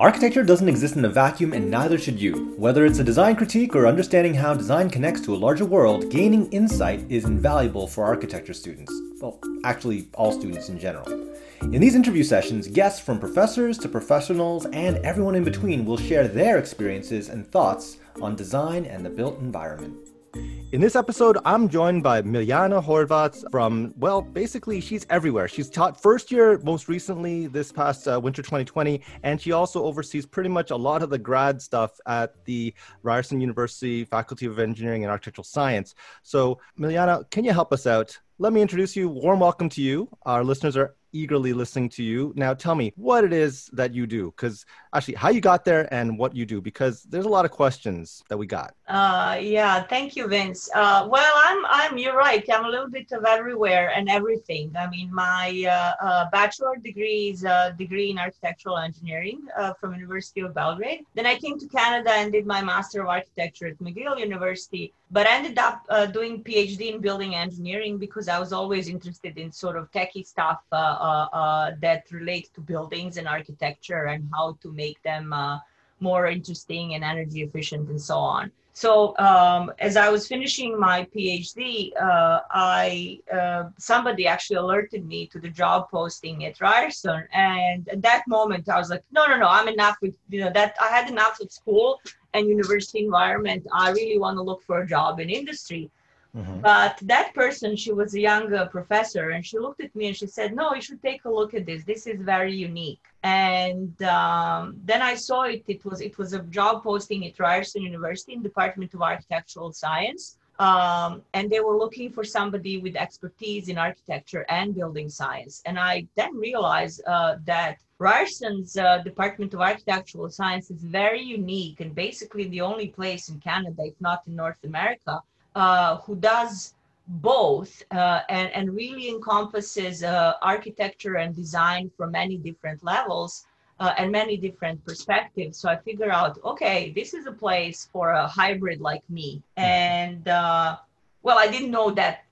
Architecture doesn't exist in a vacuum and neither should you. Whether it's a design critique or understanding how design connects to a larger world, gaining insight is invaluable for architecture students. Well, actually, all students in general. In these interview sessions, guests from professors to professionals and everyone in between will share their experiences and thoughts on design and the built environment. In this episode, I'm joined by Miljana Horvats from, well, basically, she's everywhere. She's taught first year most recently this past uh, winter 2020, and she also oversees pretty much a lot of the grad stuff at the Ryerson University Faculty of Engineering and Architectural Science. So, Miljana, can you help us out? Let me introduce you. Warm welcome to you. Our listeners are eagerly listening to you. Now, tell me what it is that you do, because actually, how you got there and what you do, because there's a lot of questions that we got. Uh, yeah, thank you, Vince. Uh, well, I'm, I'm, you're right. I'm a little bit of everywhere and everything. I mean, my uh, uh bachelor degree is a degree in architectural engineering uh, from University of Belgrade. Then I came to Canada and did my master of architecture at McGill University but I ended up uh, doing PhD in building engineering because I was always interested in sort of techie stuff that relates to buildings and architecture and how to make them more interesting and energy efficient and so on. So um, as I was finishing my PhD, uh, I somebody actually alerted me to the job posting at Ryerson, and at that moment I was like, no, no, no, I'm enough with you know that I had enough of school and university environment. I really want to look for a job in industry. Mm-hmm. But that person, she was a young professor, and she looked at me and she said, "No, you should take a look at this. This is very unique." And um, then I saw it. It was it was a job posting at Ryerson University in Department of Architectural Science, um, and they were looking for somebody with expertise in architecture and building science. And I then realized uh, that Ryerson's uh, Department of Architectural Science is very unique and basically the only place in Canada, if not in North America, uh, who does both uh, and, and really encompasses uh, architecture and design from many different levels uh, and many different perspectives. So I figure out, okay, this is a place for a hybrid like me. Mm-hmm. And uh, well, I didn't know that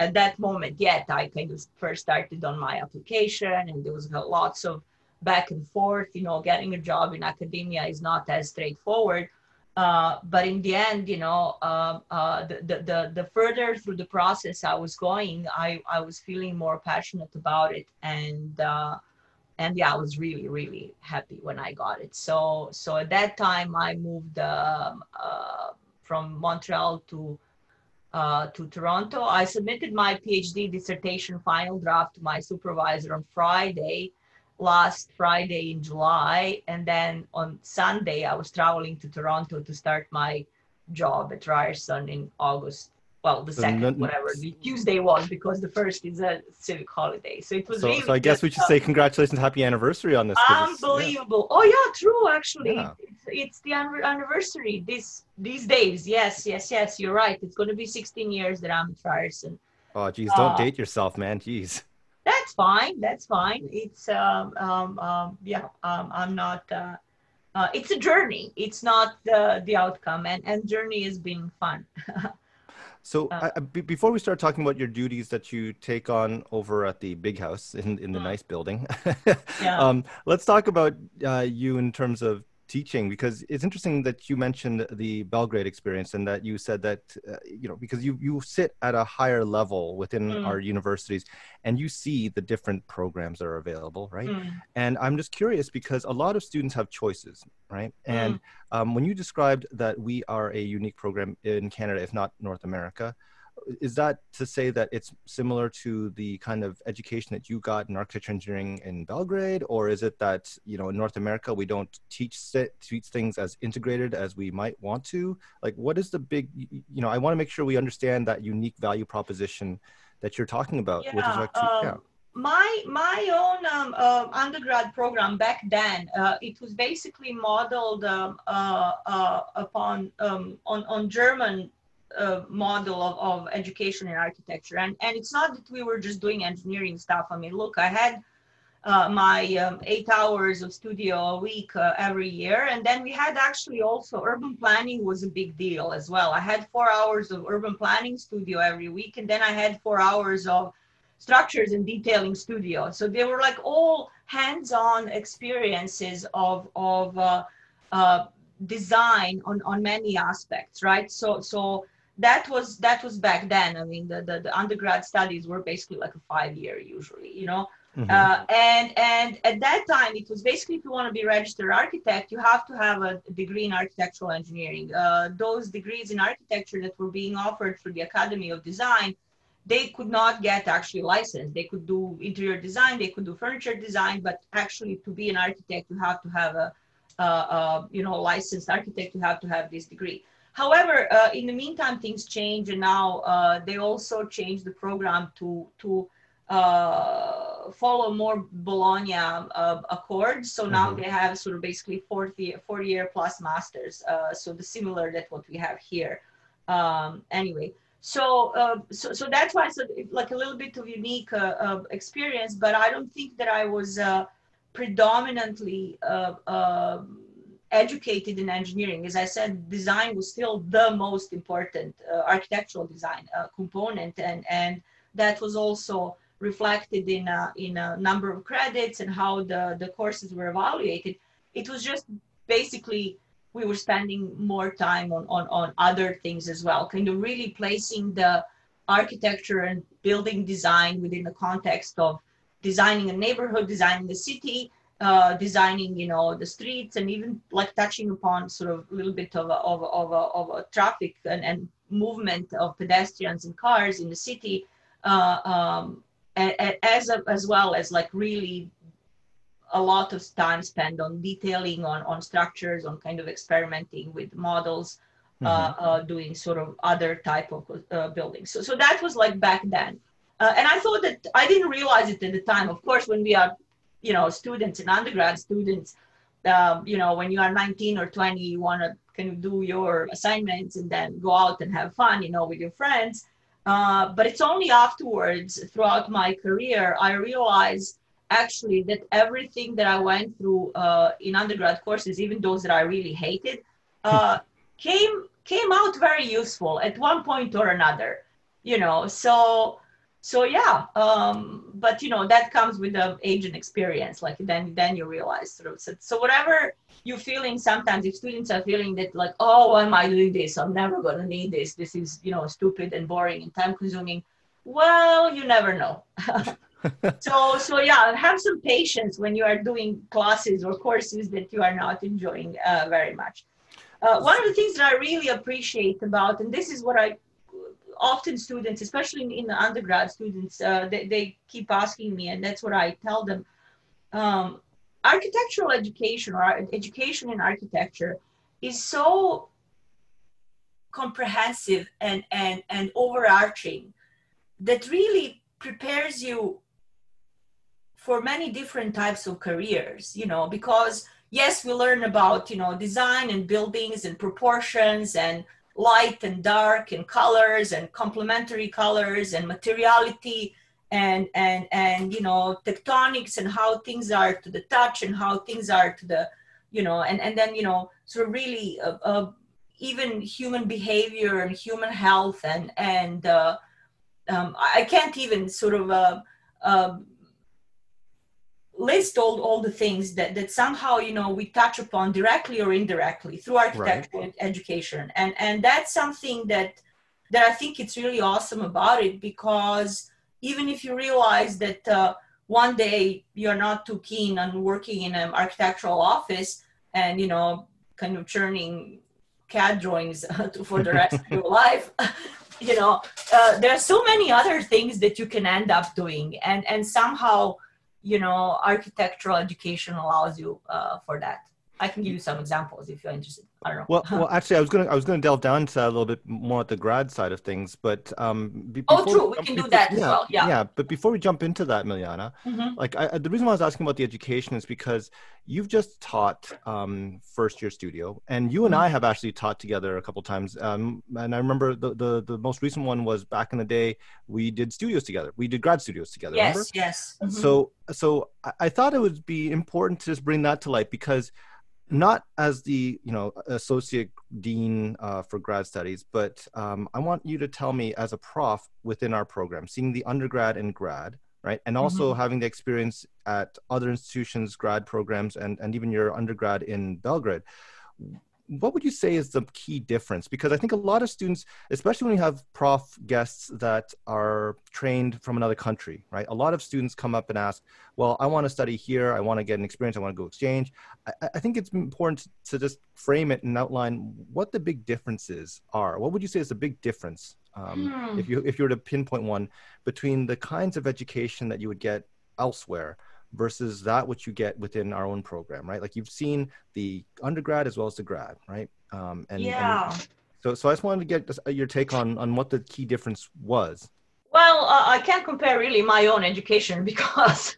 at that moment yet. I kind of first started on my application, and there was lots of back and forth. You know, getting a job in academia is not as straightforward. Uh, but in the end, you know, uh, uh, the, the, the, the, further through the process I was going, I, I was feeling more passionate about it. And, uh, and yeah, I was really, really happy when I got it. So, so at that time I moved um, uh, from Montreal to, to Toronto. I submitted my PhD dissertation final draft to my supervisor on Friday last Friday in July. And then on Sunday, I was traveling to Toronto to start my job at Ryerson in August. Well, the second, whatever the Tuesday was, because the first is a civic holiday. So it was so, really. So I guess we should say congratulations, happy anniversary on this. Unbelievable! Yeah. Oh yeah, true. Actually, yeah. it's, it's the anniversary this these days. Yes, yes, yes. You're right. It's going to be 16 years that I'm at Ryerson. Oh, geez, don't uh, date yourself, man. Jeez that's fine. That's fine. It's um, um, um yeah. Um, I'm not. Uh, uh, it's a journey. It's not the the outcome, and and journey has been fun. so uh, I, before we start talking about your duties that you take on over at the big house in in the mm. nice building, yeah. um, let's talk about uh, you in terms of teaching because it's interesting that you mentioned the Belgrade experience and that you said that uh, you know because you you sit at a higher level within mm. our universities and you see the different programs that are available right mm. and I'm just curious because a lot of students have choices right mm. and um, when you described that we are a unique program in Canada if not North America is that to say that it's similar to the kind of education that you got in architecture engineering in Belgrade, or is it that you know in North America we don't teach teach things as integrated as we might want to? Like, what is the big? You know, I want to make sure we understand that unique value proposition that you're talking about yeah, with respect to. Um, yeah. My my own um, uh, undergrad program back then uh, it was basically modeled um, uh, uh upon um, on on German model of, of education and architecture. And, and it's not that we were just doing engineering stuff. I mean, look, I had uh, my um, eight hours of studio a week uh, every year. And then we had actually also urban planning was a big deal as well. I had four hours of urban planning studio every week. And then I had four hours of structures and detailing studio. So they were like all hands-on experiences of of uh, uh, design on on many aspects, right? So so that was that was back then. I mean, the the, the undergrad studies were basically like a five year usually, you know. Mm-hmm. Uh, and and at that time, it was basically if you want to be registered architect, you have to have a degree in architectural engineering. Uh, those degrees in architecture that were being offered through the Academy of Design, they could not get actually licensed. They could do interior design, they could do furniture design, but actually to be an architect, you have to have a, a, a you know licensed architect. You have to have this degree. However, uh, in the meantime, things change, and now uh, they also change the program to to uh, follow more Bologna uh, accords. So now mm-hmm. they have sort of basically 40, 40 year plus masters. Uh, so the similar that what we have here. Um, anyway, so, uh, so so that's why it's like a little bit of unique uh, experience. But I don't think that I was uh, predominantly um, educated in engineering. As I said, design was still the most important uh, architectural design uh, component, and and that was also reflected in a, in a number of credits and how the, the courses were evaluated. It was just basically we were spending more time on, on, on other things as well, kind of really placing the architecture and building design within the context of designing a neighborhood, designing the city, uh, designing, you know, the streets, and even like touching upon sort of a little bit of a, of a, of a, of traffic and, and movement of pedestrians and cars in the city. Uh, um, as as well as like really a lot of time spent on detailing on on structures on kind of experimenting with models uh, mm-hmm. uh, uh, doing sort of other type of uh, buildings so so that was like back then uh, and i thought that i didn't realize it at the time of course when we are you know students and undergrad students um, you know when you are 19 or 20 you want to kind of do your assignments and then go out and have fun you know with your friends uh, but it's only afterwards, throughout my career, I realized actually that everything that I went through uh, in undergrad courses, even those that I really hated, uh, came came out very useful at one point or another. You know, so so yeah um, but you know that comes with the age and experience like then then you realize sort of so, so whatever you're feeling sometimes if students are feeling that like oh why am i doing this? I'm never going to need this. This is you know stupid and boring and time consuming well you never know. So so yeah have some patience when you are doing classes or courses that you are not enjoying uh, very much. Uh, one of the things that i really appreciate about and this is what i often students, especially in, the undergrad students, uh, they, they keep asking me, and that's what I tell them. Um, architectural education or education in architecture is so comprehensive and, and, and overarching that really prepares you for many different types of careers, you know, because yes, we learn about, you know, design and buildings and proportions and light and dark and colors and complementary colors and materiality and and and you know tectonics and how things are to the touch and how things are to the you know and and then you know sort of really uh, uh, even human behavior and human health and and uh, um, I can't even sort of uh, um, list all, all the things that, that somehow you know we touch upon directly or indirectly through architectural right. education and and that's something that that i think it's really awesome about it because even if you realize that uh, one day you're not too keen on working in an architectural office and you know kind of churning cad drawings for the rest of your life you know uh, there are so many other things that you can end up doing and and somehow you know architectural education allows you uh, for that i can give you some examples if you're interested I don't know. Well, well, actually, I was going to I was going to delve down to that a little bit more at the grad side of things, but um. Before, oh, true. We can before, do that yeah, as well. Yeah. Yeah, but before we jump into that, Miljana, mm-hmm. like I, the reason why I was asking about the education is because you've just taught um, first year studio, and you and mm-hmm. I have actually taught together a couple times. Um, and I remember the, the the most recent one was back in the day. We did studios together. We did grad studios together. Yes. Remember? Yes. Mm-hmm. So so I, I thought it would be important to just bring that to light because not as the you know associate dean uh, for grad studies, but um, I want you to tell me as a prof within our program, seeing the undergrad and grad, right, and also mm-hmm. having the experience at other institutions, grad programs, and and even your undergrad in Belgrade what would you say is the key difference? Because I think a lot of students, especially when you have prof guests that are trained from another country, right? A lot of students come up and ask, well, I want to study here. I want to get an experience. I want to go exchange. I, I think it's important to just frame it and outline what the big differences are. What would you say is the big difference, um, hmm. if you if you were to pinpoint one, between the kinds of education that you would get elsewhere versus that which you get within our own program, right? Like you've seen the undergrad as well as the grad, right? Um, and, yeah. And so, so I just wanted to get uh, your take on on what the key difference was. Well, uh, I can't compare really my own education because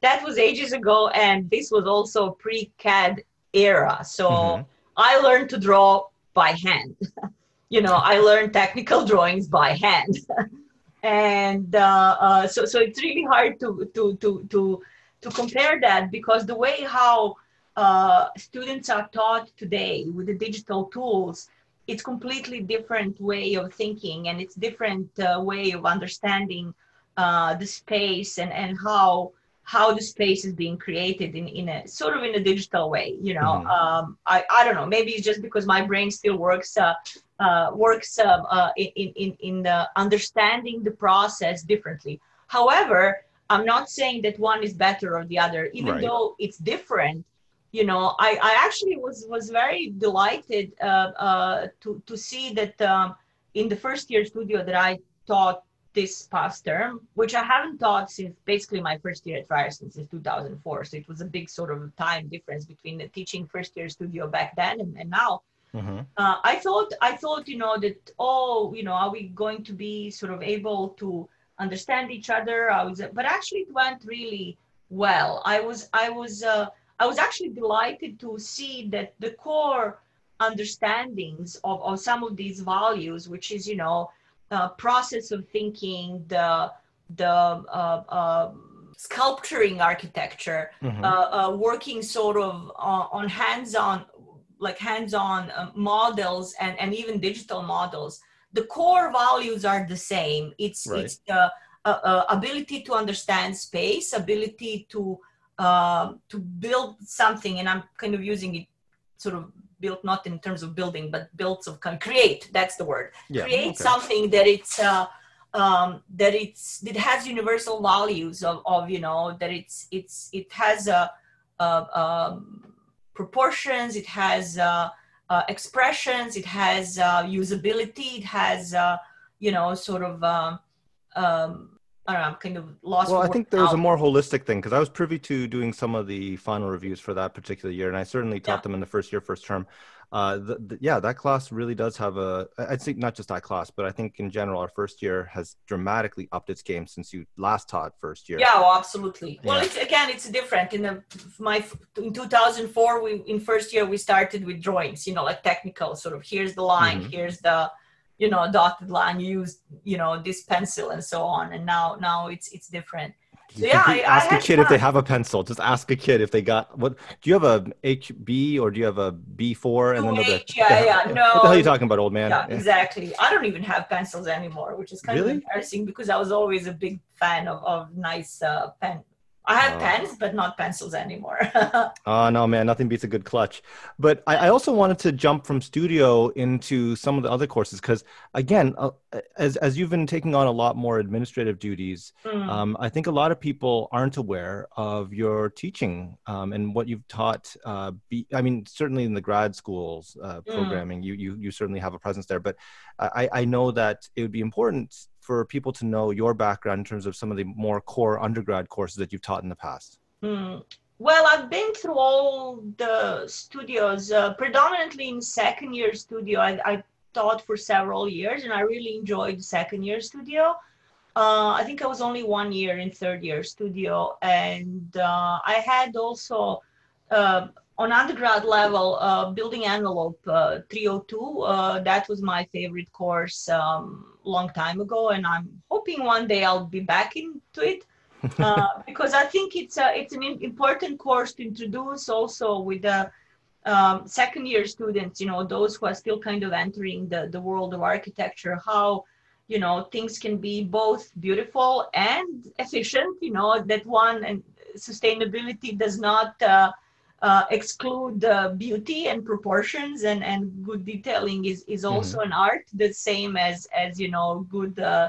that was ages ago, and this was also pre-CAD era. So mm-hmm. I learned to draw by hand. you know, I learned technical drawings by hand. and uh, uh, so so it's really hard to to to to to compare that because the way how uh, students are taught today with the digital tools it's completely different way of thinking and it's different uh, way of understanding uh, the space and, and how how the space is being created in, in a sort of in a digital way you know? Mm-hmm. um, I, I don't know. Maybe it's just because my brain still works uh, uh, works uh, uh, in, in, in the understanding the process differently. However I'm not saying that one is better or the other, even right. though it's different. You know, I, I actually was was very delighted uh, uh, to to see that um, in the first year studio that I taught this past term, which I haven't taught since basically my first year at Ryerson since 2004. So it was a big sort of time difference between the teaching first year studio back then and, and now. Mm-hmm. Uh, I thought I thought you know that oh you know are we going to be sort of able to understand each other. I was, but actually it went really well. I was, I was, uh, I was actually delighted to see that the core understandings of, of some of these values, which is, you know, uh, process of thinking, the, the uh, uh, sculpturing architecture, mm-hmm. Uh, uh, working sort of on hands-on, like hands-on uh, models and, and even digital models the core values are the same. It's right. it's the uh, uh, ability to understand space, ability to uh, to build something, and I'm kind of using it sort of built not in terms of building, but built of kind of create. That's the word. Yeah, create okay. something that it's. Uh, um, that it's it has universal values of, of you know that it's it's it has a, a um, proportions it has uh, uh, expressions, it has uh, usability, it has, uh, you know, sort of, um, um, I don't know, I'm kind of lost. Well, I think there's a more holistic thing because I was privy to doing some of the final reviews for that particular year, and I certainly taught yeah. them in the first year, first term uh, the, the, yeah, that class really does have a. I'd say not just that class, but I think in general, our first year has dramatically upped its game since you last taught first year. Yeah, well, absolutely. Yeah. Well, it's again, it's different. In the my in 2004, we in first year we started with drawings. You know, like technical sort of. Here's the line. Mm-hmm. Here's the you know dotted line. use you know this pencil and so on. And now now it's it's different yeah, I, ask I a kid fun. if they have a pencil. Just ask a kid if they got what. Do you have a HB or do you have a B4? And then the, yeah, yeah, no. What the hell are you talking about, old man? Yeah, exactly. I don't even have pencils anymore, which is kind really? of embarrassing because I was always a big fan of, of nice uh, pen I have oh. pens, but not pencils anymore. oh no, man! Nothing beats a good clutch. But I, I, also wanted to jump from studio into some of the other courses because, again, uh, as as you've been taking on a lot more administrative duties, mm. um, I think a lot of people aren't aware of your teaching um, and what you've taught. Uh, be, I mean, certainly in the grad schools uh, mm. programming, mm. you you you certainly have a presence there. But I, I know that it would be important for people to know your background in terms of some of the more core undergrad courses that you've taught in the past? Mm. Well, I've been through all the studios, uh, predominantly in second year studio. I, I, taught for several years and I really enjoyed second year studio. Uh, I think I was only one year in third year studio. And uh, I had also uh, on undergrad level, uh, building envelope uh, 302. Uh, that was my favorite course um, long time ago, and I'm hoping one day I'll be back into it. Uh, because I think it's a, it's an important course to introduce also with the um, second year students, you know, those who are still kind of entering the, the world of architecture, how, you know, things can be both beautiful and efficient, you know, that one and sustainability does not uh, uh, exclude uh, beauty and proportions and, and good detailing is, is also mm-hmm. an art the same as, as, you know, good uh,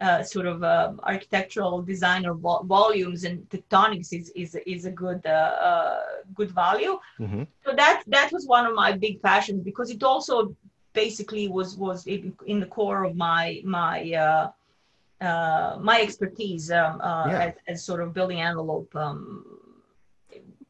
uh, sort of uh, architectural design or vo- volumes and tectonics is is, is a good uh, uh good value. Mm-hmm. So that that was one of my big passions because it also basically was was in, the core of my my uh, uh, my expertise um, yeah. as, as, sort of building envelope. Um,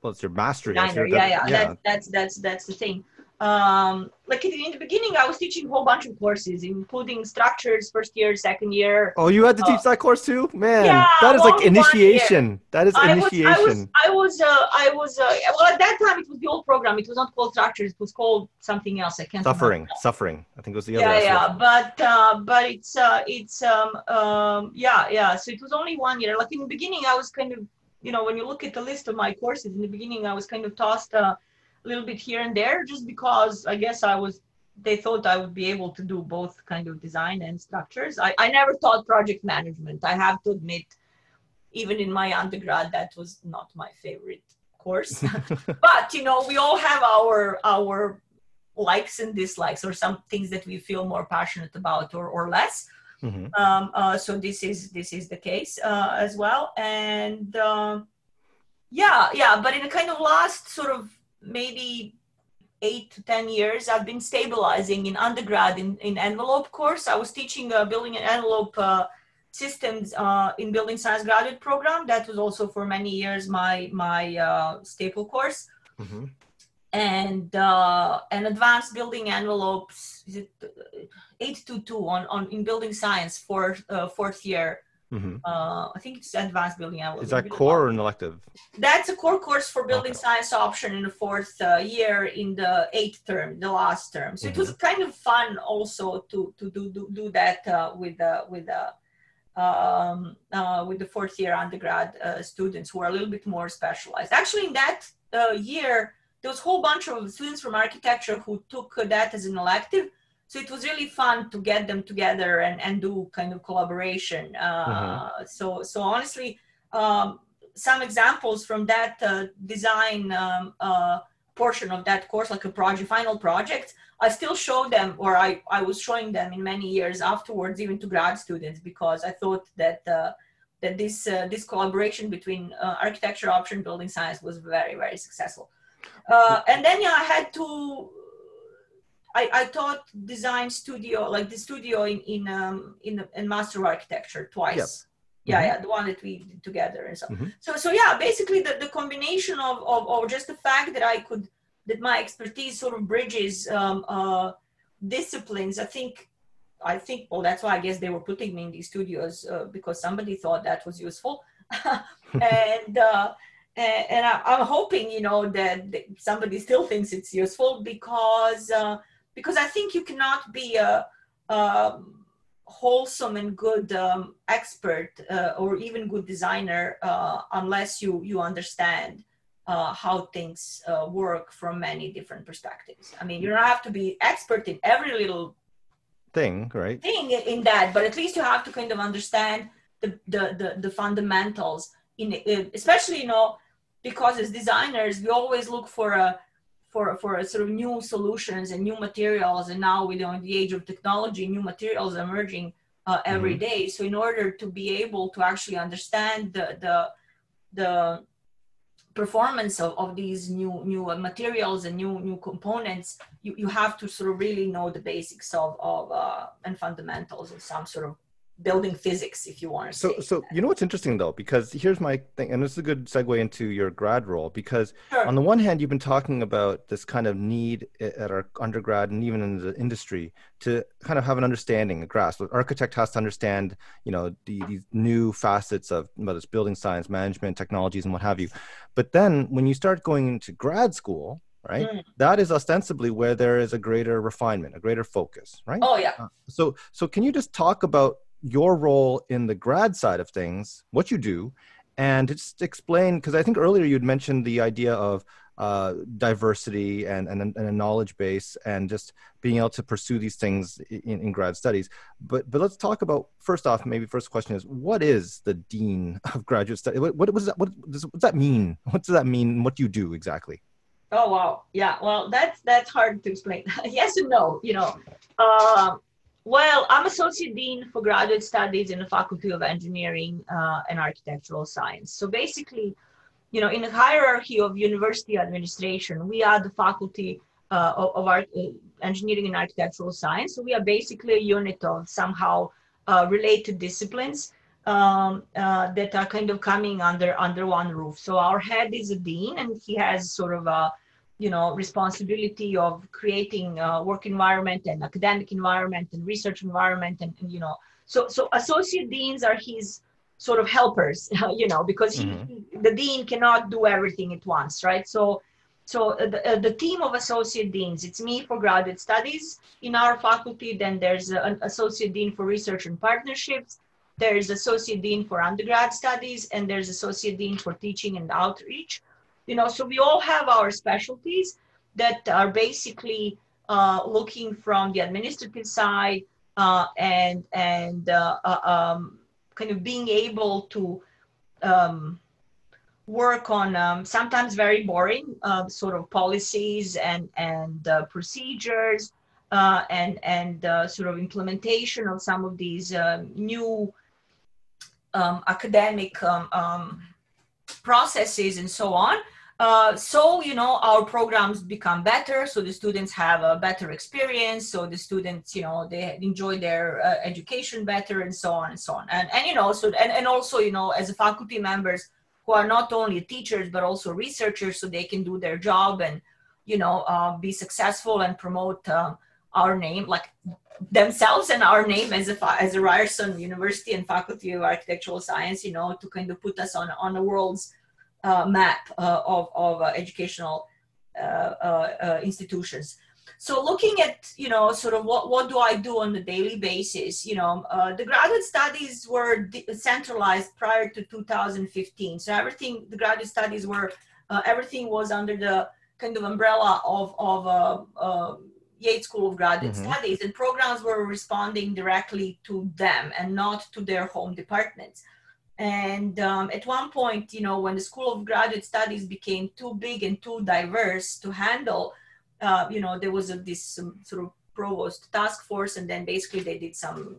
well, it's your mastery. yeah, yeah, yeah. That, that's that's that's the thing um, like in the beginning, I was teaching a whole bunch of courses, including structures, first year, second year. Oh, you had to teach uh, that course too, man. Yeah, that is like initiation. That is I initiation. Was, I was, I was, uh, I was. Uh, well, at that time, it was the old program. It was not called structures. It was called something else. I can't. Suffering, remember. suffering. I think it was the yeah, other. Yeah, yeah, but uh, but it's uh, it's um, um, yeah, yeah. So it was only one year. Like in the beginning, I was kind of, you know, when you look at the list of my courses in the beginning, I was kind of tossed. Uh, a little bit here and there just because I guess I was they thought I would be able to do both kind of design and structures. I, I never taught project management. I have to admit, even in my undergrad, that was not my favorite course. but you know, we all have our our likes and dislikes or some things that we feel more passionate about or, or less. Mm-hmm. Um, uh, so this is this is the case uh, as well. And uh, yeah, yeah, but in a kind of last sort of maybe eight to 10 years, I've been stabilizing in undergrad in, in envelope course. I was teaching uh, building an envelope uh, systems uh, in building science graduate program. That was also for many years my, my uh, staple course. Mm-hmm. And uh, an advanced building envelopes, is it 822 on, on in building science for fourth year Mm-hmm. Uh, I think it's advanced building Is that core or an elective? That's a core course for building okay. science option in the fourth uh, year in the eighth term, the last term. So mm-hmm. it was mm-hmm. kind of fun also to to do do, do that uh, with uh, with uh, um, uh, with the fourth year undergrad uh, students who are a little bit more specialized. Actually, in that uh, year, there was a whole bunch of students from architecture who took that as an elective so it was really fun to get them together and, and do kind of collaboration. Uh, mm-hmm. So so honestly, um, some examples from that uh, design um, uh, portion of that course, like a project, final project, I still show them, or I, I was showing them in many years afterwards, even to grad students, because I thought that uh, that this uh, this collaboration between uh, architecture option building science was very very successful. Uh, and then yeah, I had to I, I taught design studio, like the studio in in um, in, in master architecture twice. Yep. Yeah, mm-hmm. yeah, the one that we did together and so. Mm-hmm. So so yeah, basically the, the combination of, of of just the fact that I could that my expertise sort of bridges um, uh, disciplines. I think I think well that's why I guess they were putting me in these studios uh, because somebody thought that was useful, and. Uh, and, and I, am hoping you know that, that, somebody still thinks it's useful because uh, because I think you cannot be a, a wholesome and good um, expert uh, or even good designer uh, unless you you understand uh, how things uh, work from many different perspectives. I mean, you don't have to be expert in every little thing, right? Thing in that, but at least you have to kind of understand the the the, the fundamentals in especially you know because as designers we always look for a for for sort of new solutions and new materials and now we know in the age of technology new materials emerging uh, every mm-hmm. day. so in order to be able to actually understand the the the performance of, of these new new materials and new new components you, you have to sort of really know the basics of of uh, and fundamentals of some sort of building physics if you want to so so you know what's interesting though? Because here's my thing and this is a good segue into your grad role because sure. on the one hand you've been talking about this kind of need at our undergrad and even in the industry to kind of have an understanding a grasp. An architect has to understand you know the, these new facets of whether it's building science management technologies and what have you. But then when you start going into grad school right mm. that is ostensibly where there is a greater refinement a greater focus right? Oh yeah. Uh, so so can you just talk about your role in the grad side of things, what you do, and just explain because I think earlier you'd mentioned the idea of uh, diversity and, and, and, a knowledge base and just being able to pursue these things in, in, grad studies. But but let's talk about first off, maybe first question is what is the dean of graduate studies? What, what, what does that what does, what does that mean? What does that mean? What do you do exactly? Oh wow, yeah. Well, that's that's hard to explain. yes and no. You know, uh, well, I'm associate dean for graduate studies in the Faculty of Engineering uh, and Architectural Science. So basically, you know, in the hierarchy of university administration, we are the faculty uh, of, of art, uh, engineering and architectural science. So we are basically a unit of somehow uh, related disciplines um, uh, that are kind of coming under under one roof. So our head is a dean, and he has sort of a you know responsibility of creating a work environment and academic environment and research environment and, and you know so so associate deans are his sort of helpers, you know, because he, mm-hmm. the dean cannot do everything at once, right? So, so uh, the, uh, the team of associate deans, it's me for graduate studies in our faculty. Then there's an associate dean for research and partnerships. There's associate dean for undergrad studies, and there's associate dean for teaching and outreach. You know, so we all have our specialties that are basically uh, looking from the administrative side uh, and and uh, uh um, kind of being able to um, work on um, sometimes very boring uh, sort of policies and and uh, procedures and and sort of implementation of some of these um, new um, academic um, processes and so on uh, so you know our programs become better. So the students have a better experience. So the students you know they enjoy their uh, education better and so on and so on. And and you know so and, and also you know as faculty members who are not only teachers but also researchers so they can do their job and you know uh, be successful and promote uh, our name like themselves and our name as a as a Ryerson University and Faculty of Architectural Science you know to kind of put us on on the world's Uh, map uh, of, of uh, educational uh, uh, institutions. So looking at, you know, sort of what, what do I do on a daily basis? You know, the graduate studies were centralized prior to 2015. So everything, the graduate studies were, everything was under the kind of umbrella of, of Yeates School of Graduate mm-hmm. Studies, and programs were responding directly to them and not to their home departments. And um, at one point, you know, when the School of Graduate Studies became too big and too diverse to handle, uh, you know, there was a, this um, sort of provost task force, and then basically they did some,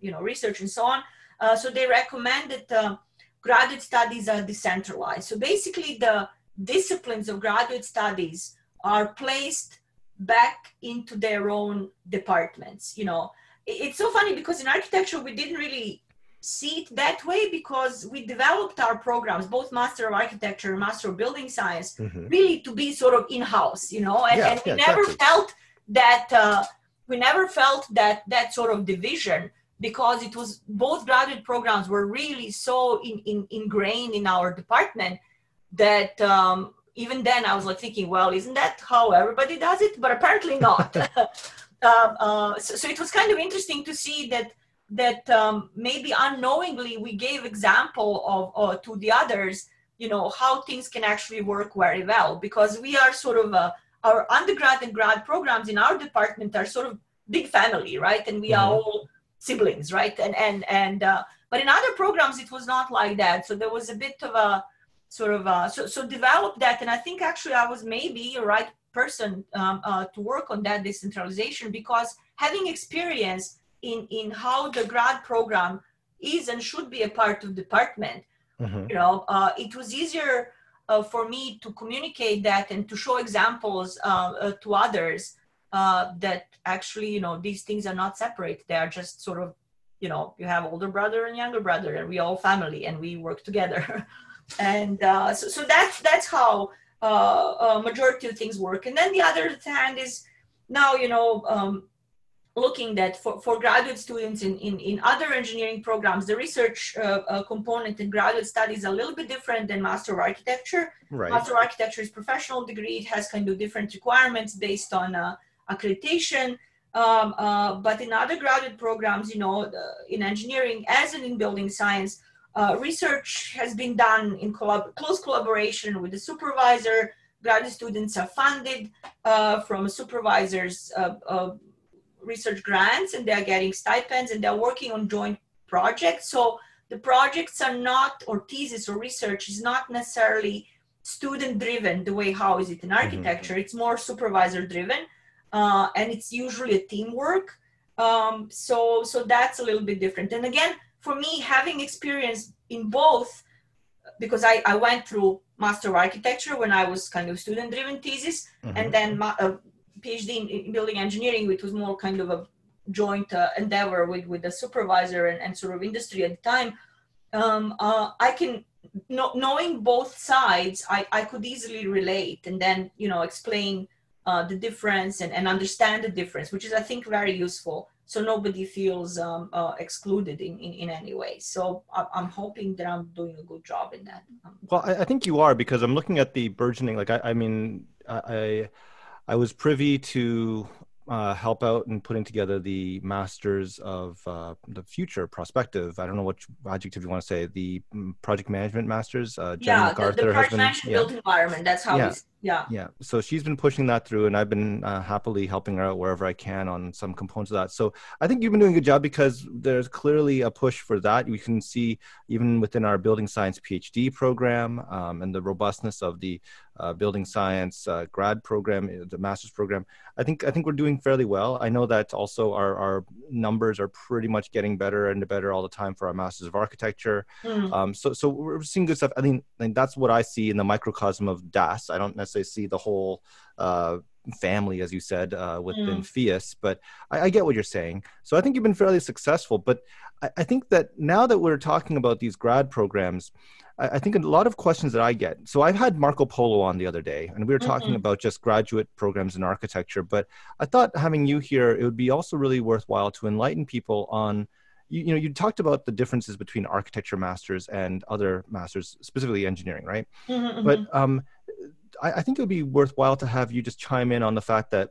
you know, research and so on. Uh, so they recommended uh, graduate studies are decentralized. So basically, the disciplines of graduate studies are placed back into their own departments. You know, it's so funny because in architecture we didn't really see it that way because we developed our programs, both Master of Architecture and Master of Building Science, mm-hmm. really to be sort of in-house, you know, and, yeah, and we yeah, never exactly. felt that uh, we never felt that that sort of division because it was both graduate programs were really so in, in, ingrained in our department that um, even then I was like thinking, well, isn't that how everybody does it? But apparently not. um, uh, so, so, it was kind of interesting to see that that um, maybe unknowingly we gave example of uh, to the others you know how things can actually work very well. Because we are sort of a, our undergrad and grad programs in our department are sort of big family right? And we mm-hmm. are all siblings right? And and and uh, but in other programs it was not like that. So there was a bit of a sort of a, so so develop that. And i think actually i was maybe a right person um, uh, to work on that decentralization because having experience in in how the grad program is and should be a part of department. Mm-hmm. you know uh, it was easier uh, for me to communicate that and to show examples uh, uh to others uh, that actually you know these things are not separate. They are just sort of you know you have older brother and younger brother and we all family and we work together. And uh, so, so that's that's how majority of things work. And then the other hand is now you know um, looking that for, for graduate students in, in, in other engineering programs, the research uh, uh, component in graduate studies is a little bit different than Master of Architecture. Right. Master of Architecture is professional degree. It has kind of different requirements based on uh, accreditation. Um, uh, but in other graduate programs, you know, in engineering as in in building science, uh, research has been done in collab- close collaboration with the supervisor, graduate students are funded uh, from supervisors uh, uh, research grants and they're getting stipends and they're working on joint projects. So the projects are not, or thesis or research is not necessarily student driven the way how is it in mm-hmm. architecture. Mm-hmm. It's more supervisor driven uh, and it's usually a teamwork. Um, so, so that's a little bit different. And again, for me, having experience in both, because I, I went through Master of Architecture when I was kind of student driven thesis, mm-hmm. and then my, uh, PhD in, building engineering, which was more kind of a joint uh, endeavor with, with the supervisor and, and sort of industry at the time. Um, uh, I can, no, knowing both sides, I, I could easily relate and then, you know, explain uh, the difference and, and understand the difference, which is, I think, very useful. So nobody feels um, uh, excluded in, in, in any way. So I, am hoping that I'm doing a good job in that. Well, I, I, think you are because I'm looking at the burgeoning. Like I, I mean, I I was privy to uh, help out in putting together the masters of uh, the future prospective. I don't know what adjective you want to say. The mm, project management masters. Uh, Jenny yeah, MacArthur the, the project management yeah. built environment. That's how. Yeah. Yeah. Yeah. So she's been pushing that through, and I've been uh, happily helping her out wherever I can on some components of that. So I think you've been doing a good job because there's clearly a push for that. We can see even within our building science PhD program um, and the robustness of the uh, building science uh, grad program, uh, the master's program. I think I think we're doing fairly well. I know that also our, our numbers are pretty much getting better and better all the time for our masters of architecture. Mm. Um, so so we're seeing good stuff. I think, I think that's what I see in the microcosm of DAS. I don't necessarily see the whole uh, family, as you said, uh, within mm. FEAS, but I, I, get what you're saying. So I think you've been fairly successful. But I, I think that now that we're talking about these grad programs, I, think a lot of questions that I get. So I've had Marco Polo on the other day, and we were talking mm-hmm. about just graduate programs in architecture. But I thought having you here, it would be also really worthwhile to enlighten people on. You, you know, you talked about the differences between architecture masters and other masters, specifically engineering, right? Mm-hmm, but mm-hmm. um, I, I think it would be worthwhile to have you just chime in on the fact that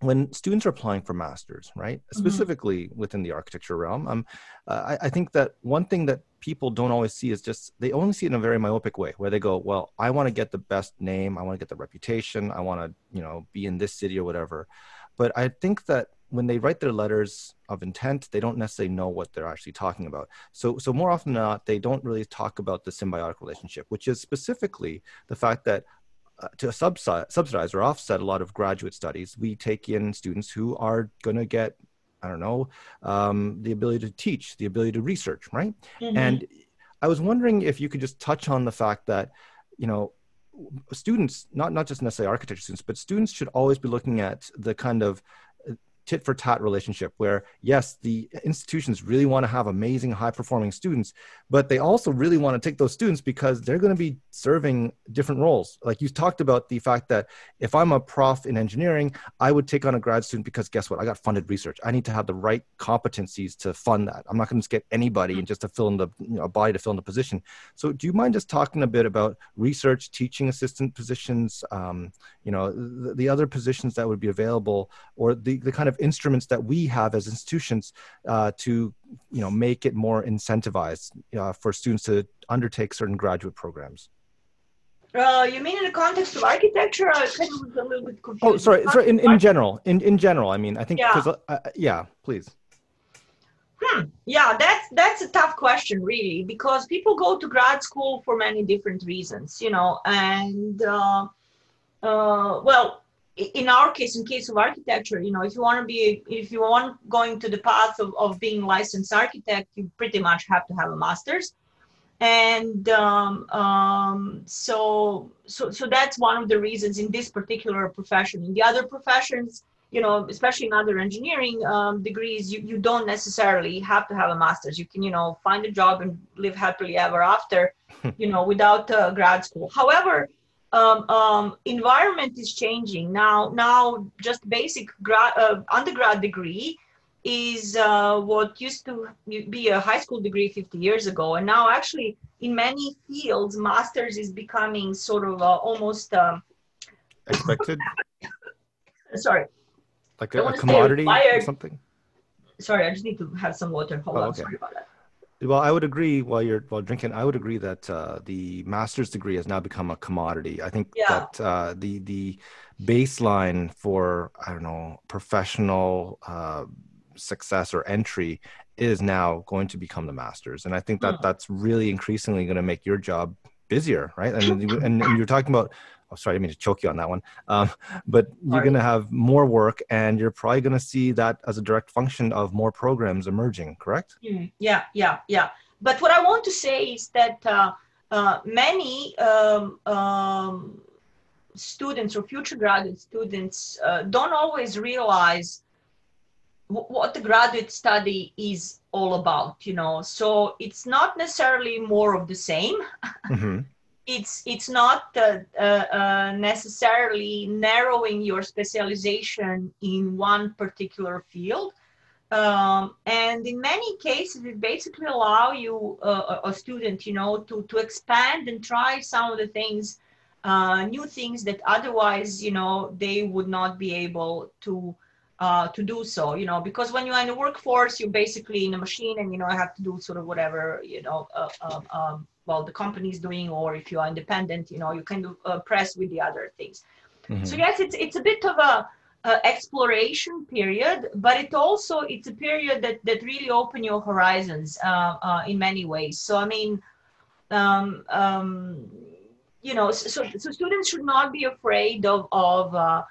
when students are applying for masters, right, mm-hmm. specifically within the architecture realm, um, uh, I, I, think that one thing that people don't always see is just they only see it in a very myopic way, where they go, "Well, I want to get the best name, I want to get the reputation, I want to, you know, be in this city or whatever." But I think that when they write their letters of intent, they don't necessarily know what they're actually talking about. So, so more often than not, they don't really talk about the symbiotic relationship, which is specifically the fact that uh, to subsidize, subsidize or offset a lot of graduate studies, we take in students who are going to get, I don't know, um, the ability to teach, the ability to research, right? Mm-hmm. And I was wondering if you could just touch on the fact that, you know, students, not not just necessarily architecture students, but students should always be looking at the kind of tit for tat relationship where yes the institutions really want to have amazing high performing students but they also really want to take those students because they're going to be serving different roles. Like you talked about the fact that if i'm a prof in engineering i would take on a grad student because guess what? I got funded research. I need to have the right competencies to fund that. I'm not going to just get anybody and just to fill in the you know, a body to fill in the position. So do you mind just talking a bit about research teaching assistant positions um, you know the, the other positions that would be available or the, the kind of instruments that we have as institutions uh, to you know make it more incentivized uh, for students to undertake certain graduate programs uh, you mean in the context of architecture? I kind of was a little bit confused. Oh, sorry. sorry in, in general, in, in general, I mean, I think because yeah. Uh, uh, yeah, please. Hmm. Yeah, that's that's a tough question, really, because people go to grad school for many different reasons, you know, and uh, uh, well, in our case, in case of architecture, you know, if you want to be, if you want going to the path of, of being licensed architect, you pretty much have to have a master's. And um, um, so, so, so that's one of the reasons in this particular profession. In the other professions, you know, especially in other engineering um, degrees, you, you don't necessarily have to have a master's. You can, you know, find a job and live happily ever after, you know, without uh, grad school. However, um, um, environment is changing now. Now, just basic grad, uh, undergrad degree is uh, what used to be a high school degree 50 years ago, and now actually in many fields, masters is becoming sort of uh, almost um, expected. Sorry, like a, a commodity or something. Sorry, I just need to have some water. Hold oh, on. Okay. Sorry about that. Well, I would agree. While you're while drinking, I would agree that uh, the master's degree has now become a commodity. I think yeah. that uh, the the baseline for I don't know professional uh, success or entry is now going to become the masters, and I think that mm. that's really increasingly going to make your job busier, right? And, and, and you're talking about oh, sorry, I mean to choke you on that one. Um, but you're going to have more work, and you're probably going to see that as a direct function of more programs emerging. Correct? Mm, yeah, yeah, yeah. But what I want to say is that uh, uh, many um, um, students or future graduate students uh, don't always realize w- what the graduate study is all about. You know, so it's not necessarily more of the same. Mm-hmm it's it's not uh, uh, uh, necessarily narrowing your specialization in one particular field. Um, and in many cases it basically allow you uh, a student you know to to expand and try some of the things uh, new things that otherwise you know they would not be able to uh, to do so you know because when you're in the workforce you're basically in a machine and you know I have to do sort of whatever you know um, um, well the company is doing or if you are independent you know you can uh, press with the other things. Mm-hmm. so yes it's it's a bit of a, a, exploration period but it also it's a period that that really open your horizons uh, uh, in many ways. So i mean um, um, you know so, so students should not be afraid of of uh,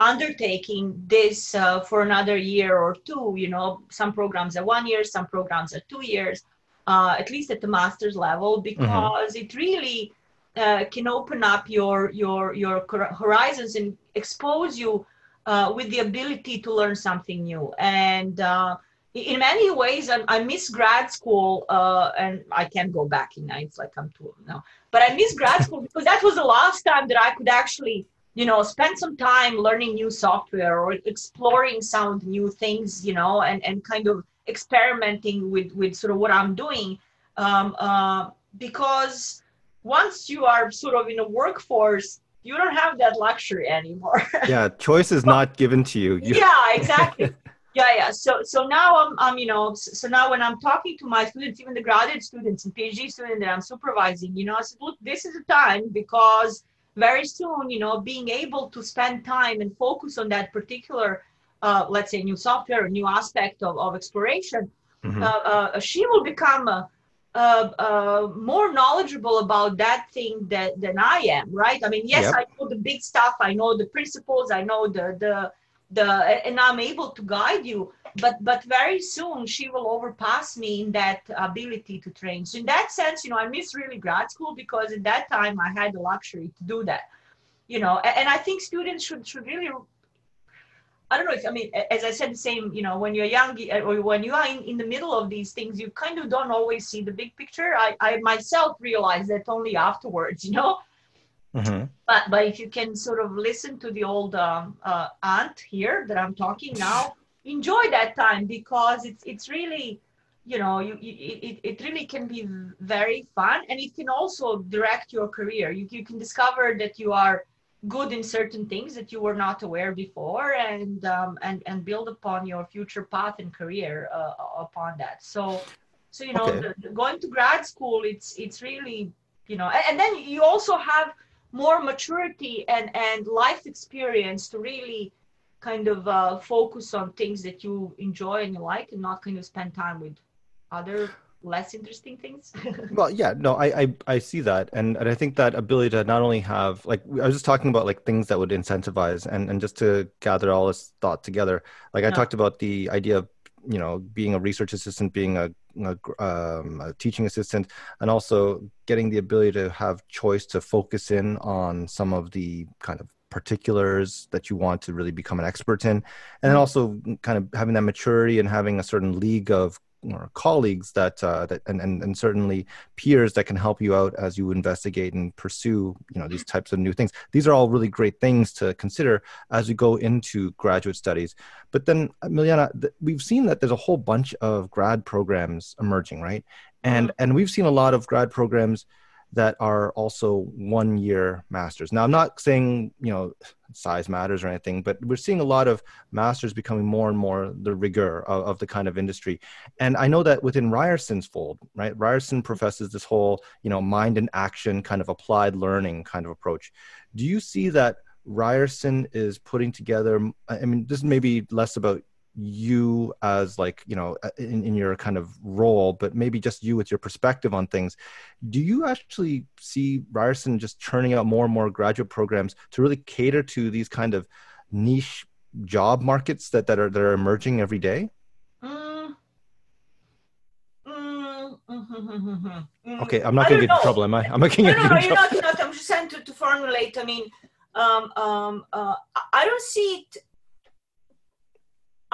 undertaking this uh, for another year or two you know some programs are one year some programs are two years uh, at least at the master's level, mm-hmm. because mm-hmm. it really uh, can open up your your your horizons and expose you uh, with the ability to learn something new. And uh, in many ways, I, I miss grad school, uh, and I can't go back in. It's like I'm too old now, but I miss grad school because that was the last time that I could actually you know spend some time learning new software or exploring some new things you know and and kind of experimenting with with sort of what I'm doing um, uh, because once you are sort of in a workforce you don't have that luxury anymore. Yeah choice is not given to you, you yeah exactly. Yeah yeah. So so now I'm, I'm you know so now when i'm talking to my students even the graduate students and phd students that i'm supervising you know i said look this is the time because very soon you know being able to spend time and focus on that particular uh, let's say new software, a new aspect of, of exploration, mm-hmm. uh, uh, she will become uh, uh, more knowledgeable about that thing that, than I am, right? I mean, yes, yep. I know the big stuff, I know the principles, I know the the the, and I'm able to guide you. But but very soon she will overpass me in that ability to train. So in that sense, you know, I miss really grad school because at that time I had the luxury to do that you know and, i think students should should really I don't know if I mean, as I said, the same. You know, when you're young uh, or when you are in, in the middle of these things, you kind of don't always see the big picture. I, I myself realized that only afterwards. You know. Mm-hmm. But but if you can sort of listen to the old um, uh, aunt here that I'm talking now, enjoy that time because it's it's really you know you, you it, it really can be very fun and it can also direct your career you, you can discover that you are good in certain things that you were not aware before and um, and and build upon your future path and career uh, upon that so so you know okay. the, the going to grad school it's it's really you know and, and, then you also have more maturity and and life experience to really kind of uh, focus on things that you enjoy and you like and not kind of spend time with other less interesting things well yeah no I, I i see that and and i think that ability to not only have like i was just talking about like things that would incentivize and and just to gather all this thought together like i yeah. talked about the idea of you know being a research assistant being a, a, um, a, teaching assistant and also getting the ability to have choice to focus in on some of the kind of particulars that you want to really become an expert in and then mm-hmm. also kind of having that maturity and having a certain league of or colleagues that uh, that and, and and certainly peers that can help you out as you investigate and pursue you know these types of new things. These are all really great things to consider as you go into graduate studies. But then, Miljana, th- we've seen that there's a whole bunch of grad programs emerging, right? And mm-hmm. and we've seen a lot of grad programs that are also one year masters. Now, I'm not saying, you know, size matters or anything, but we're seeing a lot of masters becoming more and more the rigor of, of the kind of industry. And I know that within Ryerson's fold, right, Ryerson professes this whole, you know, mind and action kind of applied learning kind of approach. Do you see that Ryerson is putting together, I mean, this may be less about you as like you know uh, in, in your kind of role but maybe just you with your perspective on things do you actually see ryerson just churning out more and more graduate programs to really cater to these kind of niche job markets that, that are that are emerging every day mm. Mm. Mm. okay i'm not going to get in trouble am i i'm not going to no, no, no, you're not, you're not i'm just trying to, to formulate i mean um, um, uh, i don't see it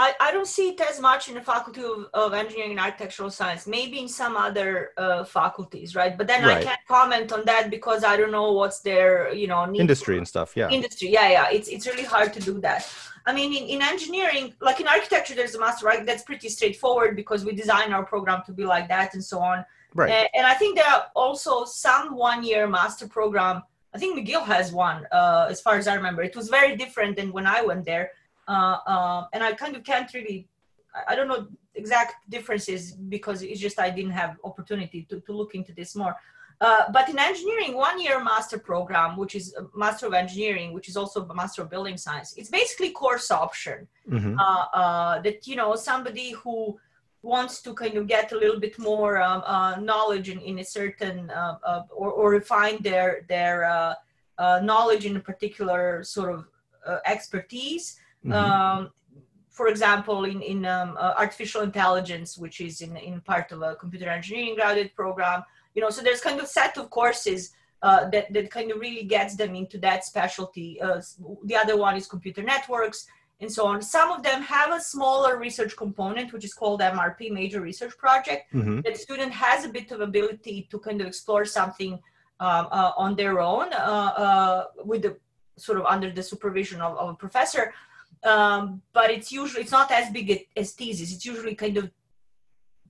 I, I don't see it as much in the faculty of, of engineering and architectural science maybe in some other uh, faculties right? But then right. i can't comment on that because i don't know what's their you know industry and stuff yeah. Industry yeah yeah. It's, it's really hard to do that. I mean in, in engineering like in architecture there's a master right? That's pretty straightforward because we design our program to be like that and so on. Right. And, and i think there are also some one year master program. I think mcgill has one uh, as far as i remember. It was very different than when i went there uh, uh, and I kind of can't really, I don't know exact differences because it's just I didn't have opportunity to, to look into this more. Uh, but in engineering, one year master program, which is a master of engineering, which is also a master of building science, it's basically course option. Mm-hmm. Uh, uh, that you know somebody who wants to kind of get a little bit more um, uh, knowledge in, in a certain or, or refine their their knowledge in a particular sort of expertise Mm-hmm. Um, for example, in, in um, uh, artificial intelligence, which is in, in part of a computer engineering graduate program, you know, so there's kind of set of courses uh, that, that kind of really gets them into that specialty. Uh, the other one is computer networks and so on. Some of them have a smaller research component, which is called MRP, Major Research Project, mm-hmm. that student has a bit of ability to kind of explore something um, uh, on their own uh, uh, with the sort of under the supervision of, of a professor um, but it's usually it's not as big as thesis. It's usually kind of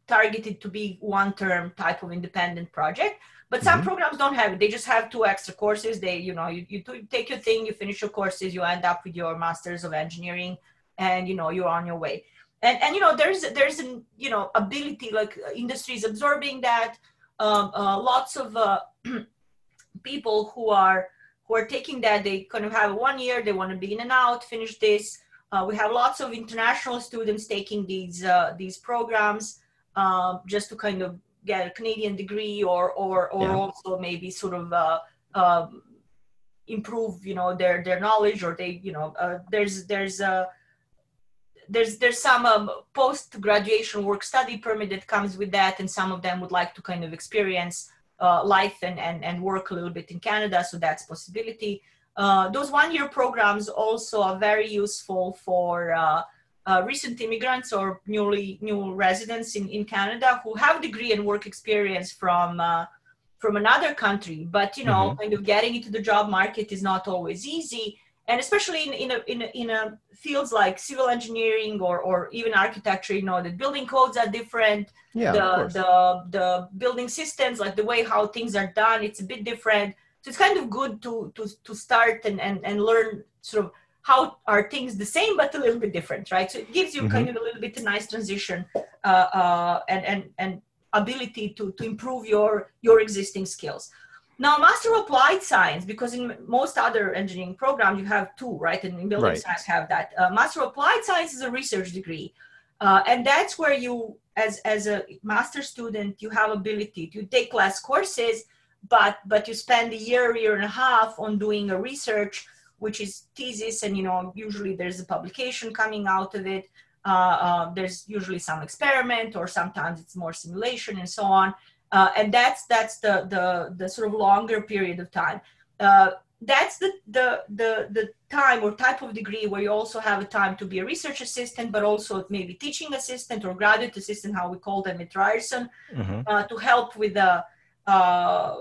targeted to be one term type of independent project. But some mm-hmm. programs don't have it. They just have two extra courses. They, you know, you, you take your thing, you finish your courses, you end up with your masters of engineering, and you know you're on your way. And and you know there's there's an you know ability like uh, industries absorbing that. Um, uh, lots of uh, people who are who are taking that. They kind of have one year, they want to be in and out, finish this. Uh, we have lots of international students taking these uh, these programs uh, just to kind of get a Canadian degree or or or yeah. also maybe sort of uh, um, improve you know their their knowledge or they you know uh, there's there's a there's there's some um, post graduation work study permit that comes with that and some of them would like to kind of experience uh, life and, and, and work a little bit in Canada. So that's possibility. Uh, those one-year programs also are very useful for uh, uh, recent immigrants or newly new residents in, in Canada who have degree and work experience from uh, from another country. But you know, mm-hmm. kind of getting into the job market is not always easy and especially in, in, a, in, a, in a fields like civil engineering or, or even architecture you know the building codes are different. Yeah, the, the the building systems like the way how things are done it's a bit different. So it's kind of good to to, to start and, and, and learn sort of how are things the same but a little bit different right? So it gives you mm-hmm. kind of a little bit a nice transition uh, uh, and, and and ability to to improve your your existing skills now, Master of Applied Science, because in most other engineering programs you have two, right? And in building right. science have that. Uh, Master of Applied Science is a research degree, uh, and that's where you, as as a master student, you have ability to take less courses, but but you spend a year, year and a half on doing a research, which is thesis, and you know usually there's a publication coming out of it. Uh, uh there's usually some experiment, or sometimes it's more simulation and so on uh, and that's that's the the the sort of longer period of time. Uh, that's the, the the the time or type of degree where you also have a time to be a research assistant, but also maybe teaching assistant or graduate assistant, how we call them at Ryerson, mm-hmm. uh, to help with the uh,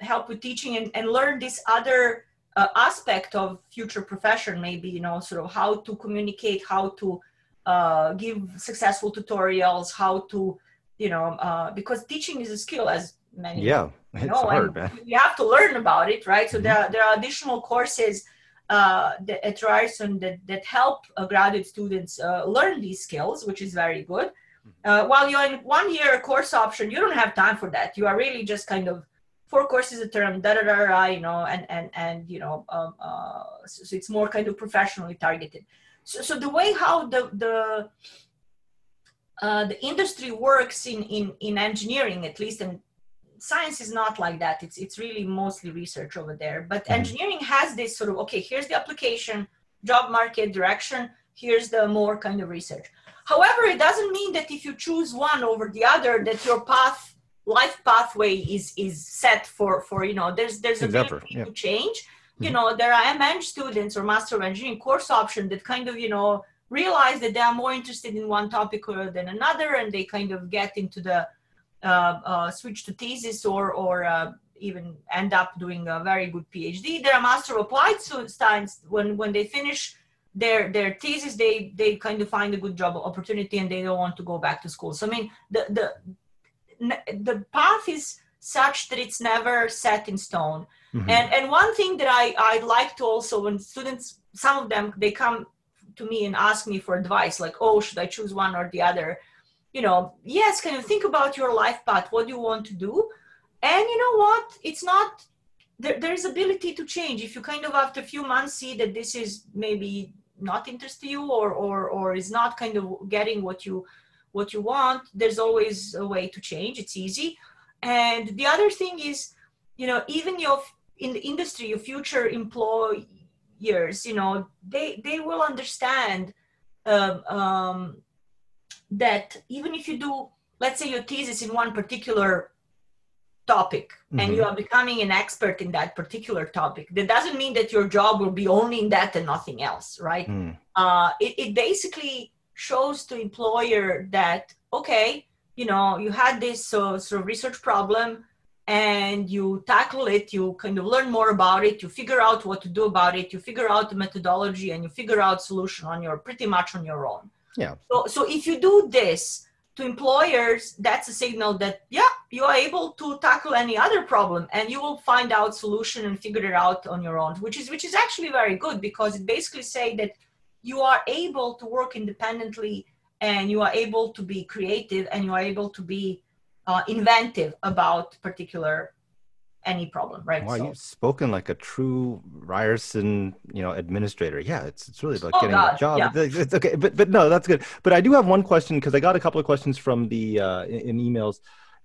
help with teaching and, and learn this other uh, aspect of future profession. Maybe you know sort of how to communicate, how to uh, give successful tutorials, how to you know uh, because teaching is a skill as many. Yeah, it's you know, hard, man. You have to learn about it, right? So mm-hmm. there, are, there are additional courses uh, that, at Ryerson that, that help uh, graduate students uh, learn these skills, which is very good. Mm-hmm. Uh, while you're in one year course option, you don't have time for that. You are really just kind of four courses a term, da da da da, you know, and and and you know, um, uh, so, so, it's more kind of professionally targeted. So, so the way how the the uh, the industry works in, in in engineering, at least, and science is not like that. It's it's really mostly research over there. But mm-hmm. engineering has this sort of okay, here's the application, job market direction. Here's the more kind of research. However, it doesn't mean that if you choose one over the other, that your path life pathway is is set for for you know there's there's a yeah. to change you mm-hmm. know there are meng students or master of engineering course option that kind of you know realize that they are more interested in one topic than another and they kind of get into the uh, uh, switch to thesis or or uh, even end up doing a very good phd they're a master of applied science when when they finish their their thesis they they kind of find a good job opportunity and they don't want to go back to school so i mean the the the path is such that it's never set in stone. Mm-hmm. And and one thing that I I like to also when students some of them they come to me and ask me for advice like oh should I choose one or the other, you know yes can you think about your life path what do you want to do, and you know what? It's not there, there's ability to change. If you kind of after a few months see that this is maybe not interest to you or or or is not kind of getting what you what you want there's always a way to change. It's easy. And the other thing is you know even your in the industry your future employers you know they they will understand um, um, that even if you do let's say your thesis in one particular topic mm-hmm. and you are becoming an expert in that particular topic that doesn't mean that your job will be only in that and nothing else right mm. uh, it, it basically shows to employer that okay you know you had this uh, sort of research problem and you tackle it you kind of learn more about it you figure out what to do about it you figure out the methodology and you figure out solution on your pretty much on your own. Yeah. So so if you do this to employers that's a signal that yeah you are able to tackle any other problem and you will find out solution and figure it out on your own which is which is actually very good because it basically say that you are able to work independently and you are able to be creative and you are able to be uh, inventive about particular any problem right? Wow so, you've spoken like a true ryerson you know administrator. Yeah it's it's really about oh, getting God, a job. yeah. it's, it's, okay but but no that's good. But i do have one question because i got a couple of questions from the uh, in, in, emails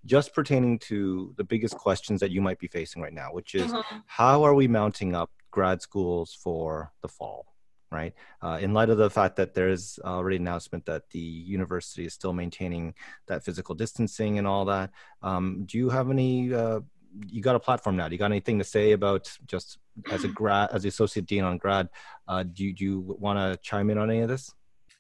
just pertaining to the biggest questions that you might be facing right now which is mm-hmm. how are we mounting up grad schools for the fall right? Uh, in light of the fact that there is already an announcement that the university is still maintaining that physical distancing and all that, um, do you have any? Uh, you got a platform now. Do you got anything to say about just as a grad, as the associate dean on grad? Uh, do you, do you want to chime in on any of this?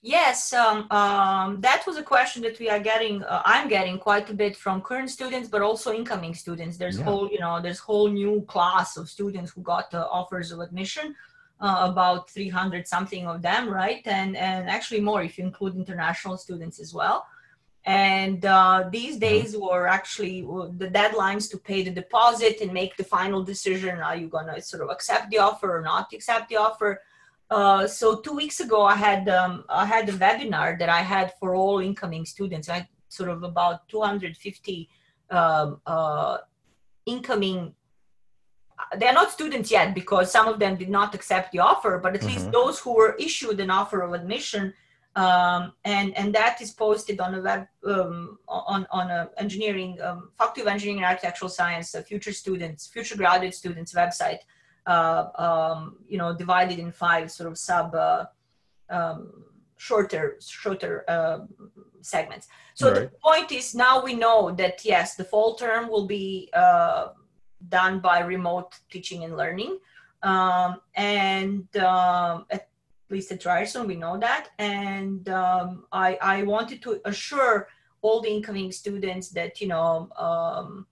Yes, um, um, that was a question that we are getting. Uh, I'm getting quite a bit from current students, but also incoming students. There's yeah. whole, you know, there's whole new class of students who got uh, offers of admission uh, about 300 something of them, right? And, and actually more if you include international students as well. And uh, these mm-hmm. days were actually the deadlines to pay the deposit and make the final decision. Are you going to sort of accept the offer or not accept the offer? Uh, so two weeks ago, I had um, I had a webinar that I had for all incoming students. I had sort of about 250 um, uh, incoming they're not students yet because some of them did not accept the offer, but at mm-hmm. least those who were issued an offer of admission, um, and and that is posted on a web um, on on a engineering um, faculty of engineering and architectural science, uh, future students, future graduate students website, uh, um, you know, divided in five sort of sub. Uh, um, shorter shorter uh, segments so right. the point is now we know that yes the fall term will be uh, done by remote teaching and learning. Um, and um, at least at Ryerson, we know that. And um, I, I wanted to assure all the incoming students that, you know, um,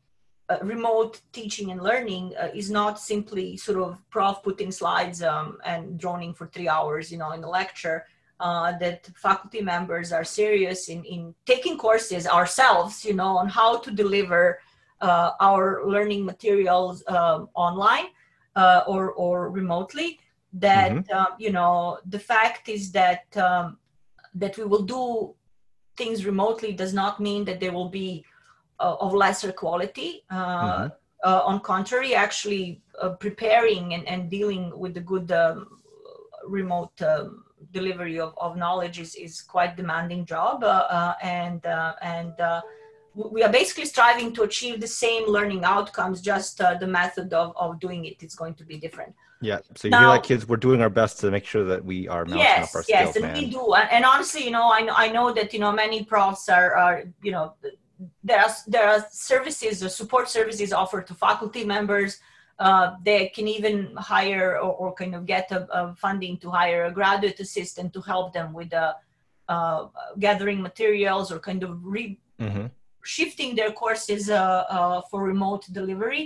uh, remote teaching and learning uh, is not simply sort of prof putting slides um, and droning for three hours, you know, in a lecture. Uh, that faculty members are serious in, in taking courses ourselves, you know, on how to deliver uh, our learning materials um, online uh, or or remotely. That mm-hmm. Um, you know the fact is that um, that we will do things remotely does not mean that they will be uh, of lesser quality. Mm-hmm. on contrary, actually preparing and, and dealing with the good um, remote um, delivery of, of knowledge is, is quite demanding job uh, uh, and uh, and we are basically striving to achieve the same learning outcomes just uh, the method of, of doing it is going to be different yeah so you now, like kids we're doing our best to make sure that we are mounting yes, up our yes, skills and man. we do and, and, honestly you know I, know I know that you know many profs are, are you know there are there are services or support services offered to faculty members uh, they can even hire or, or kind of get a, a, funding to hire a graduate assistant to help them with uh, uh, gathering materials or kind of re- mm-hmm. Shifting their courses uh, uh, for remote delivery.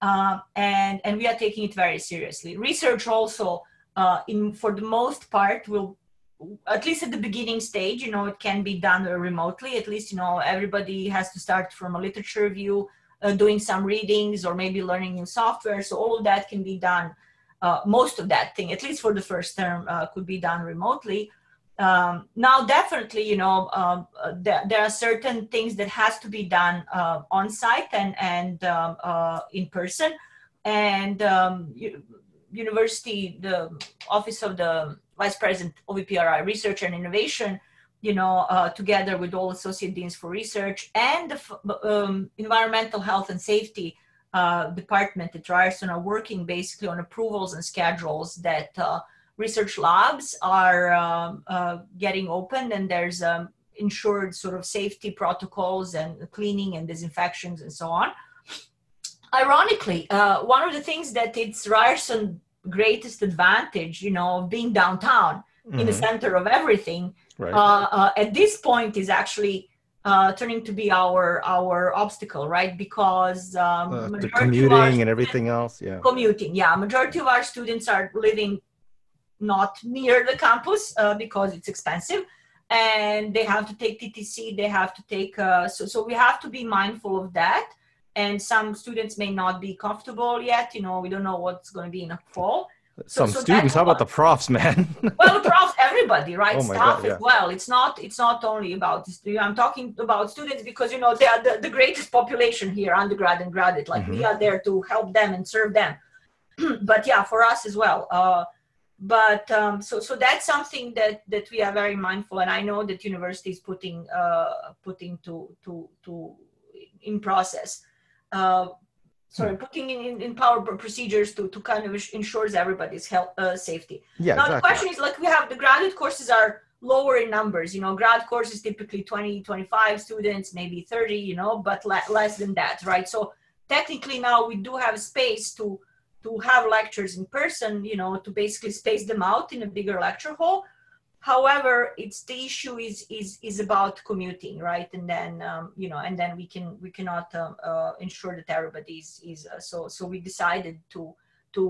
Uh, and, and we are taking it very seriously. Research also, in, for the most part, will at least at the beginning stage, you know, it can be done remotely. At least, you know, everybody has to start from a literature review uh, doing some readings or maybe learning new software. So all of that can be done. Uh, most of that thing, at least for the first term, uh, could be done remotely. Um, now, definitely, you know, um, uh, there, there, are certain things that has to be done uh, on site and and um, uh, in person. And um, university, the office of the vice president of EPRI Research and Innovation you know, uh, together with all associate deans for research and the um, environmental health and safety uh, department at Ryerson are working basically on approvals and schedules that uh, research labs are um, uh, getting open and there's um, ensured sort of safety protocols and cleaning and disinfections and so on. Ironically, uh, one of the things that it's Ryerson greatest advantage, you know, being downtown mm-hmm. in the mm-hmm. center of everything right. uh, uh, at this point is actually uh, turning to be our our obstacle, right? Because um, uh, the commuting and everything else, yeah. Commuting, yeah. Majority of our students are living not near the campus uh, because it's expensive, and they have to take TTC. They have to take uh, so so we have to be mindful of that. And some students may not be comfortable yet. You know, we don't know what's going to be in the fall. Some so, so students. How about the profs, man? well, the profs, everybody, right? Oh Staff God, yeah. as well. It's not. It's not only about. I'm talking about students because you know they are the, the greatest population here, undergrad and graduate. Like mm-hmm. we are there to help them and serve them. but yeah, for us as well. Uh, but um, so so that's something that that we are very mindful, and I know that university is putting uh, putting to to to in process. Uh, sorry, putting in, in power procedures to, to kind of ensures everybody's health uh, safety. Yeah, now exactly. the question is like we have the graduate courses are lower in numbers, you know, grad courses typically 20, 25 students, maybe 30, you know, but le- less than that, right? So technically now we do have space to to have lectures in person, you know, to basically space them out in a bigger lecture hall. However it's the issue is is is about commuting right? And then um, you know and then we can we cannot um, uh, ensure that everybody is, is uh, so so we decided to to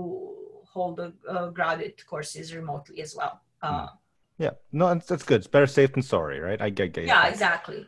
hold the uh, graduate courses remotely as well. Uh, yeah. No that's, that's good. It's better safe than sorry right? I get, get yeah exactly